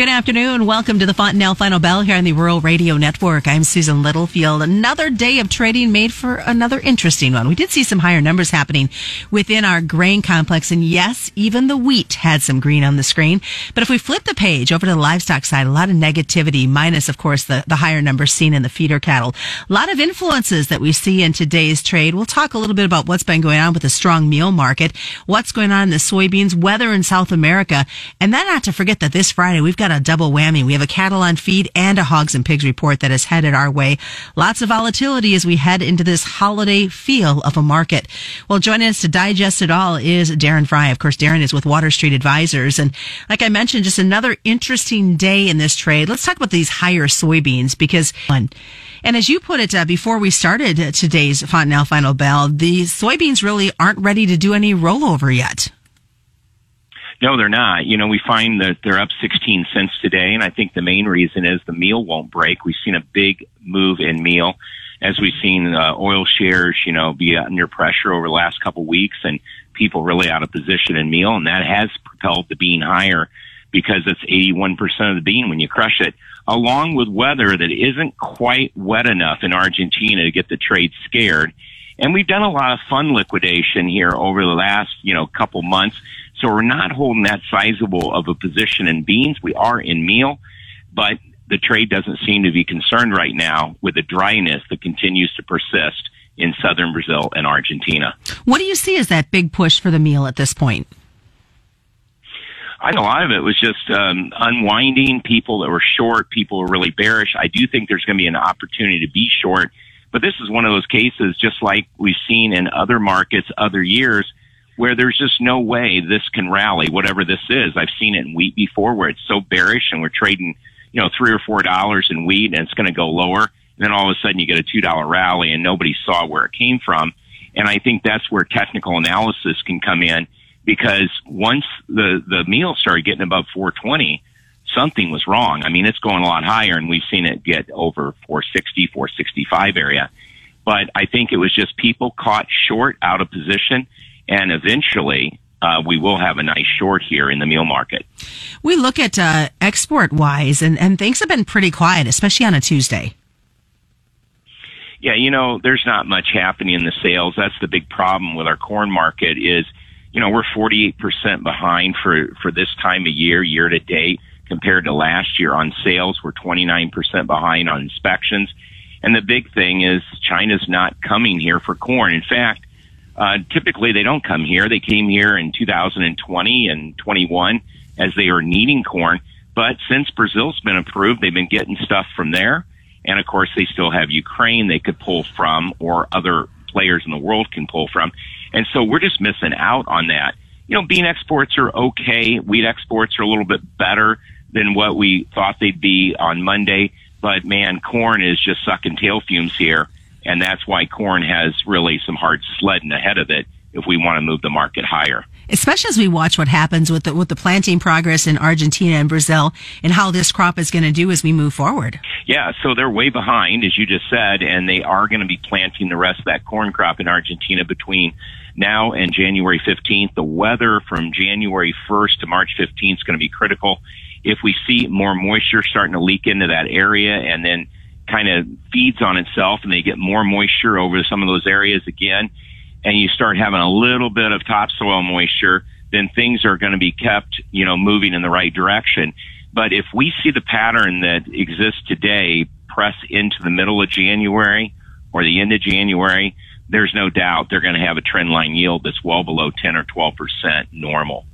Good afternoon. Welcome to the Fontanelle Final Bell here on the Rural Radio Network. I'm Susan Littlefield. Another day of trading made for another interesting one. We did see some higher numbers happening within our grain complex. And yes, even the wheat had some green on the screen. But if we flip the page over to the livestock side, a lot of negativity, minus, of course, the, the higher numbers seen in the feeder cattle. A lot of influences that we see in today's trade. We'll talk a little bit about what's been going on with the strong meal market, what's going on in the soybeans, weather in South America, and then not to forget that this Friday we've got got a double whammy. We have a cattle on feed and a hogs and pigs report that is headed our way. Lots of volatility as we head into this holiday feel of a market. Well, joining us to digest it all is Darren Frye. Of course, Darren is with Water Street Advisors. And like I mentioned, just another interesting day in this trade. Let's talk about these higher soybeans because one, and as you put it uh, before we started today's Fontanelle Final Bell, the soybeans really aren't ready to do any rollover yet. No, they're not. You know, we find that they're up 16 cents today, and I think the main reason is the meal won't break. We've seen a big move in meal as we've seen uh, oil shares, you know, be under pressure over the last couple weeks and people really out of position in meal, and that has propelled the bean higher because it's 81% of the bean when you crush it, along with weather that isn't quite wet enough in Argentina to get the trade scared. And we've done a lot of fund liquidation here over the last, you know, couple months. So we're not holding that sizable of a position in beans. We are in meal, but the trade doesn't seem to be concerned right now with the dryness that continues to persist in southern Brazil and Argentina. What do you see as that big push for the meal at this point? I know a lot of it was just um, unwinding people that were short, people were really bearish. I do think there's going to be an opportunity to be short, but this is one of those cases, just like we've seen in other markets, other years, where there's just no way this can rally, whatever this is. I've seen it in wheat before where it's so bearish and we're trading, you know, three or four dollars in wheat and it's going to go lower. And then all of a sudden you get a two dollar rally and nobody saw where it came from. And I think that's where technical analysis can come in because once the, the meal started getting above 420, something was wrong. I mean, it's going a lot higher and we've seen it get over 460, 465 area. But I think it was just people caught short out of position and eventually uh, we will have a nice short here in the meal market. We look at uh, export wise, and, and things have been pretty quiet, especially on a Tuesday. Yeah, you know, there's not much happening in the sales. That's the big problem with our corn market is, you know, we're 48% behind for, for this time of year, year to date, compared to last year on sales. We're 29% behind on inspections. And the big thing is China's not coming here for corn. In fact, uh, typically, they don't come here. They came here in 2020 and 21 as they are needing corn. But since Brazil's been approved, they've been getting stuff from there. And of course, they still have Ukraine they could pull from or other players in the world can pull from. And so we're just missing out on that. You know, bean exports are okay. Wheat exports are a little bit better than what we thought they'd be on Monday. But man, corn is just sucking tail fumes here and that's why corn has really some hard sledding ahead of it if we want to move the market higher. Especially as we watch what happens with the, with the planting progress in Argentina and Brazil and how this crop is going to do as we move forward. Yeah, so they're way behind, as you just said, and they are going to be planting the rest of that corn crop in Argentina between now and January 15th. The weather from January 1st to March 15th is going to be critical. If we see more moisture starting to leak into that area and then kind of feeds on itself and they get more moisture over some of those areas again, and you start having a little bit of topsoil moisture, then things are going to be kept, you know, moving in the right direction. But if we see the pattern that exists today press into the middle of January or the end of January, there's no doubt they're going to have a trend line yield that's well below 10 or 12% normal.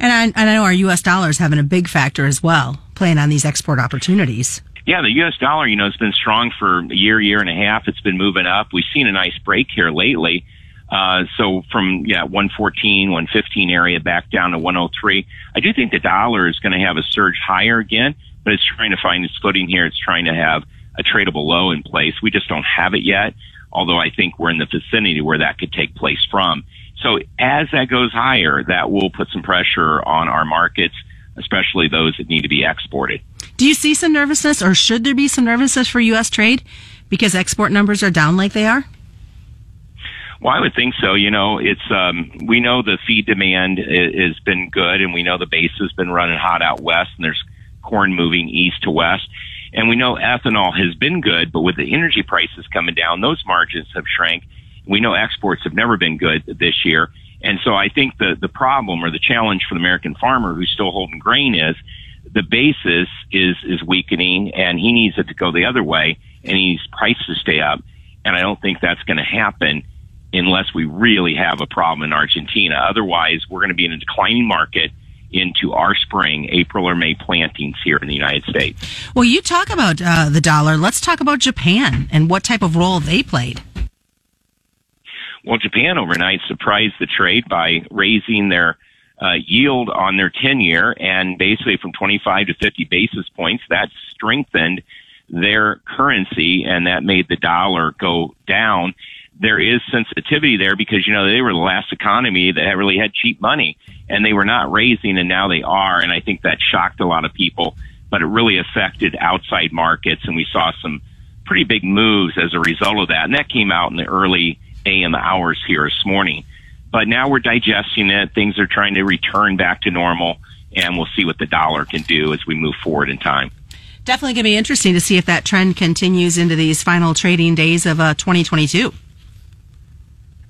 And I, and I know our U.S. dollars having a big factor as well, playing on these export opportunities. Yeah, the U.S. dollar, you know, has been strong for a year, year and a half. It's been moving up. We've seen a nice break here lately. Uh, so from, yeah, 114, 115 area back down to 103. I do think the dollar is going to have a surge higher again, but it's trying to find its footing here. It's trying to have a tradable low in place. We just don't have it yet, although I think we're in the vicinity where that could take place from. So as that goes higher, that will put some pressure on our markets, especially those that need to be exported. Do you see some nervousness, or should there be some nervousness for U.S. trade because export numbers are down like they are? Well, I would think so. You know, it's um, we know the feed demand has been good, and we know the base has been running hot out west, and there's corn moving east to west. And we know ethanol has been good, but with the energy prices coming down, those margins have shrank. We know exports have never been good this year. And so I think the, the problem or the challenge for the American farmer who's still holding grain is the basis is, is weakening and he needs it to go the other way and he needs prices to stay up. And I don't think that's going to happen unless we really have a problem in Argentina. Otherwise, we're going to be in a declining market into our spring, April or May plantings here in the United States. Well, you talk about uh, the dollar. Let's talk about Japan and what type of role they played. Well, Japan overnight surprised the trade by raising their uh, yield on their 10 year and basically from 25 to 50 basis points. That strengthened their currency and that made the dollar go down. There is sensitivity there because, you know, they were the last economy that really had cheap money and they were not raising and now they are. And I think that shocked a lot of people, but it really affected outside markets and we saw some pretty big moves as a result of that. And that came out in the early AM hours here this morning. But now we're digesting it. Things are trying to return back to normal and we'll see what the dollar can do as we move forward in time. Definitely going to be interesting to see if that trend continues into these final trading days of uh, 2022.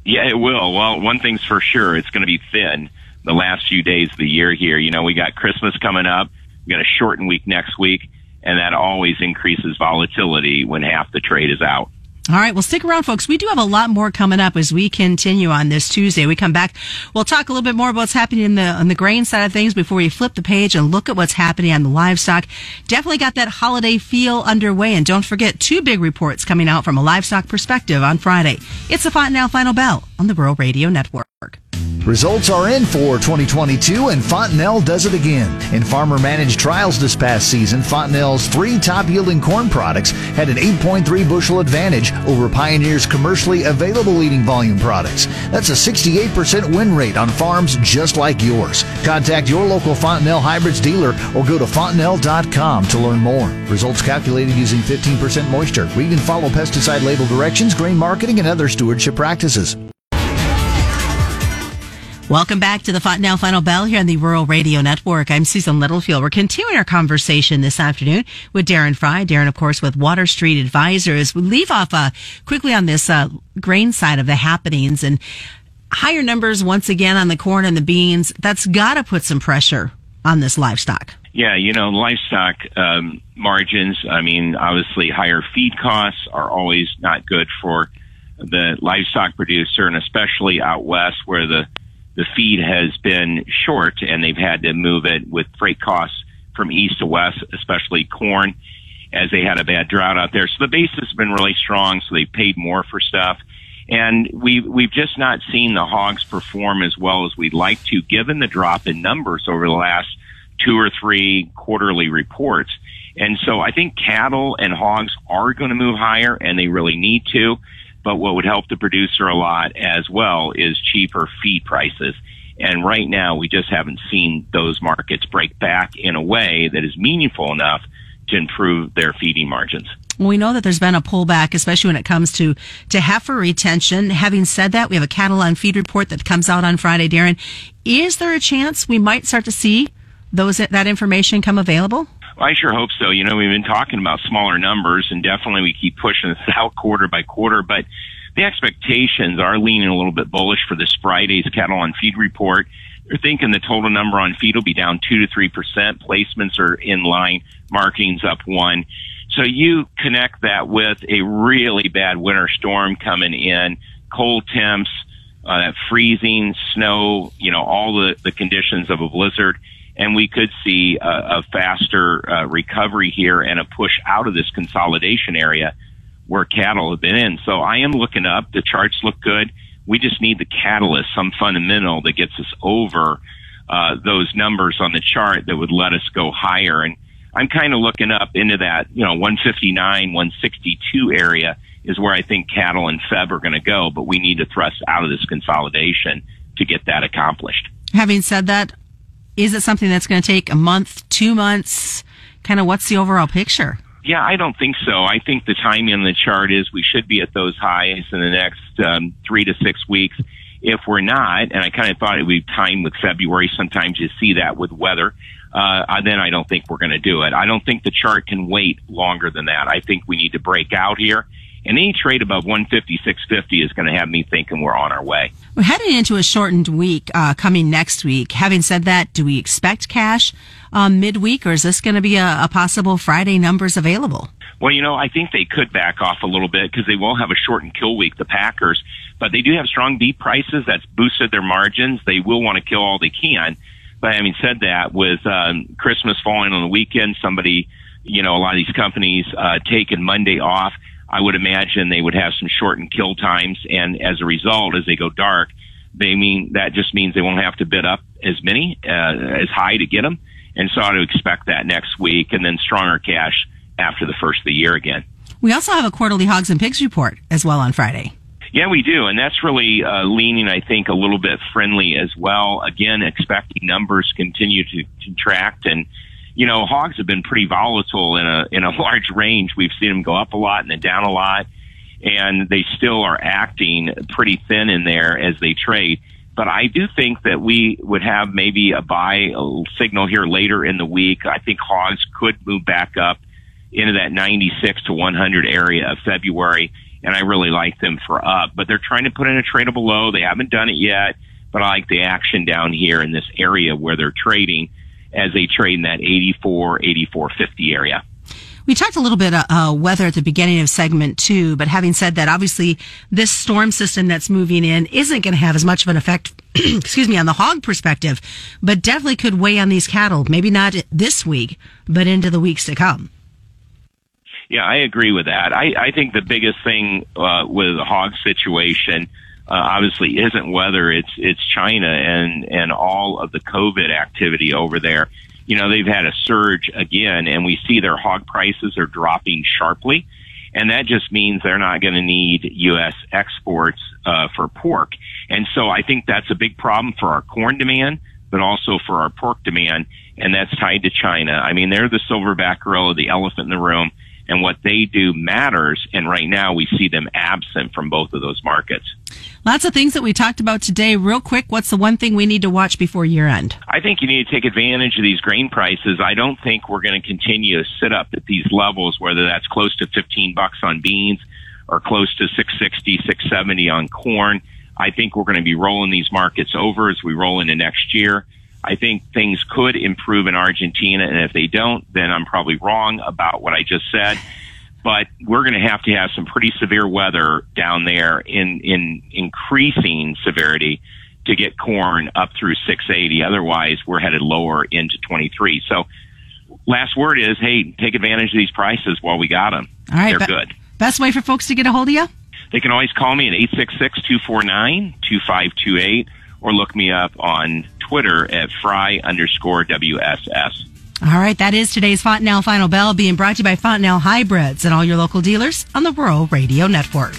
Yeah, it will. Well, one thing's for sure, it's going to be thin the last few days of the year here. You know, we got Christmas coming up. We got a shortened week next week, and that always increases volatility when half the trade is out. All right. Well, stick around, folks. We do have a lot more coming up as we continue on this Tuesday. We come back. We'll talk a little bit more about what's happening in the, on the grain side of things before we flip the page and look at what's happening on the livestock. Definitely got that holiday feel underway. And don't forget two big reports coming out from a livestock perspective on Friday. It's the Fontanelle Final Bell on the Rural Radio Network. Results are in for 2022 and Fontanelle does it again. In farmer managed trials this past season, Fontanelle's three top yielding corn products had an 8.3 bushel advantage over Pioneer's commercially available leading volume products. That's a 68% win rate on farms just like yours. Contact your local Fontanelle Hybrids dealer or go to fontanelle.com to learn more. Results calculated using 15% moisture. Read and follow pesticide label directions, grain marketing, and other stewardship practices. Welcome back to the Now Final Bell here on the Rural Radio Network. I'm Susan Littlefield. We're continuing our conversation this afternoon with Darren Frye. Darren, of course, with Water Street Advisors. We leave off uh, quickly on this uh, grain side of the happenings and higher numbers once again on the corn and the beans. That's got to put some pressure on this livestock. Yeah, you know, livestock um, margins. I mean, obviously, higher feed costs are always not good for the livestock producer, and especially out west where the the feed has been short and they've had to move it with freight costs from east to west, especially corn, as they had a bad drought out there. So the basis has been really strong, so they paid more for stuff. And we've, we've just not seen the hogs perform as well as we'd like to, given the drop in numbers over the last two or three quarterly reports. And so I think cattle and hogs are going to move higher and they really need to. But what would help the producer a lot as well is cheaper feed prices. And right now, we just haven't seen those markets break back in a way that is meaningful enough to improve their feeding margins. we know that there's been a pullback, especially when it comes to, to heifer retention. Having said that, we have a cattle on feed report that comes out on Friday, Darren. Is there a chance we might start to see those, that information come available? I sure hope so. You know, we've been talking about smaller numbers and definitely we keep pushing this out quarter by quarter, but the expectations are leaning a little bit bullish for this Friday's cattle on feed report. They're thinking the total number on feed will be down two to three percent. Placements are in line. Marking's up one. So you connect that with a really bad winter storm coming in, cold temps, uh, that freezing, snow, you know, all the, the conditions of a blizzard and we could see a, a faster uh, recovery here and a push out of this consolidation area where cattle have been in. So I am looking up. The charts look good. We just need the catalyst, some fundamental that gets us over uh, those numbers on the chart that would let us go higher. And I'm kind of looking up into that, you know, 159, 162 area is where I think cattle and Feb are going to go, but we need to thrust out of this consolidation to get that accomplished. Having said that, is it something that's going to take a month, two months? Kind of what's the overall picture? Yeah, I don't think so. I think the timing on the chart is we should be at those highs in the next um, three to six weeks. If we're not, and I kind of thought it would be time with February, sometimes you see that with weather. Uh, then I don't think we're going to do it. I don't think the chart can wait longer than that. I think we need to break out here. And any trade above 150, 650 is going to have me thinking we're on our way. We're heading into a shortened week uh, coming next week. Having said that, do we expect cash um, midweek, or is this going to be a, a possible Friday numbers available? Well, you know, I think they could back off a little bit because they will have a shortened kill week, the Packers, but they do have strong beef prices that's boosted their margins. They will want to kill all they can. But having said that, with um, Christmas falling on the weekend, somebody, you know, a lot of these companies uh, taking Monday off. I would imagine they would have some shortened kill times, and as a result, as they go dark, they mean that just means they won't have to bid up as many uh, as high to get them, and so I would expect that next week, and then stronger cash after the first of the year again. We also have a quarterly hogs and pigs report as well on Friday. Yeah, we do, and that's really uh, leaning, I think, a little bit friendly as well. Again, expecting numbers continue to contract, and you know, hogs have been pretty volatile in a in a large range. We've seen them go up a lot and then down a lot, and they still are acting pretty thin in there as they trade. But I do think that we would have maybe a buy signal here later in the week. I think hogs could move back up into that 96 to 100 area of February and I really like them for up. But they're trying to put in a tradable low. They haven't done it yet, but I like the action down here in this area where they're trading as they trade in that 84, 84.50 area. We talked a little bit uh, uh, weather at the beginning of segment two, but having said that, obviously this storm system that's moving in isn't going to have as much of an effect, excuse me, on the hog perspective, but definitely could weigh on these cattle. Maybe not this week, but into the weeks to come. Yeah, I agree with that. I, I think the biggest thing uh, with the hog situation uh, obviously isn't weather it's it's China and and all of the COVID activity over there. You know, they've had a surge again, and we see their hog prices are dropping sharply, and that just means they're not going to need U.S. exports uh, for pork. And so I think that's a big problem for our corn demand, but also for our pork demand, and that's tied to China. I mean, they're the silverback gorilla, the elephant in the room and what they do matters. And right now we see them absent from both of those markets. Lots of things that we talked about today. Real quick, what's the one thing we need to watch before year end? I think you need to take advantage of these grain prices. I don't think we're going to continue to sit up at these levels, whether that's close to 15 bucks on beans or close to 660, 670 on corn. I think we're going to be rolling these markets over as we roll into next year. I think things could improve in Argentina, and if they don't, then I'm probably wrong about what I just said. But we're going to have to have some pretty severe weather down there in in increasing severity to get corn up through 680. Otherwise, we're headed lower into 23. So, last word is, hey, take advantage of these prices while we got them. All right, they're be- good. Best way for folks to get a hold of you? They can always call me at 866 249 2528 or look me up on Twitter at fry underscore WSS. All right, that is today's Fontanelle Final Bell being brought to you by Fontanelle Hybrids and all your local dealers on the Rural Radio Network.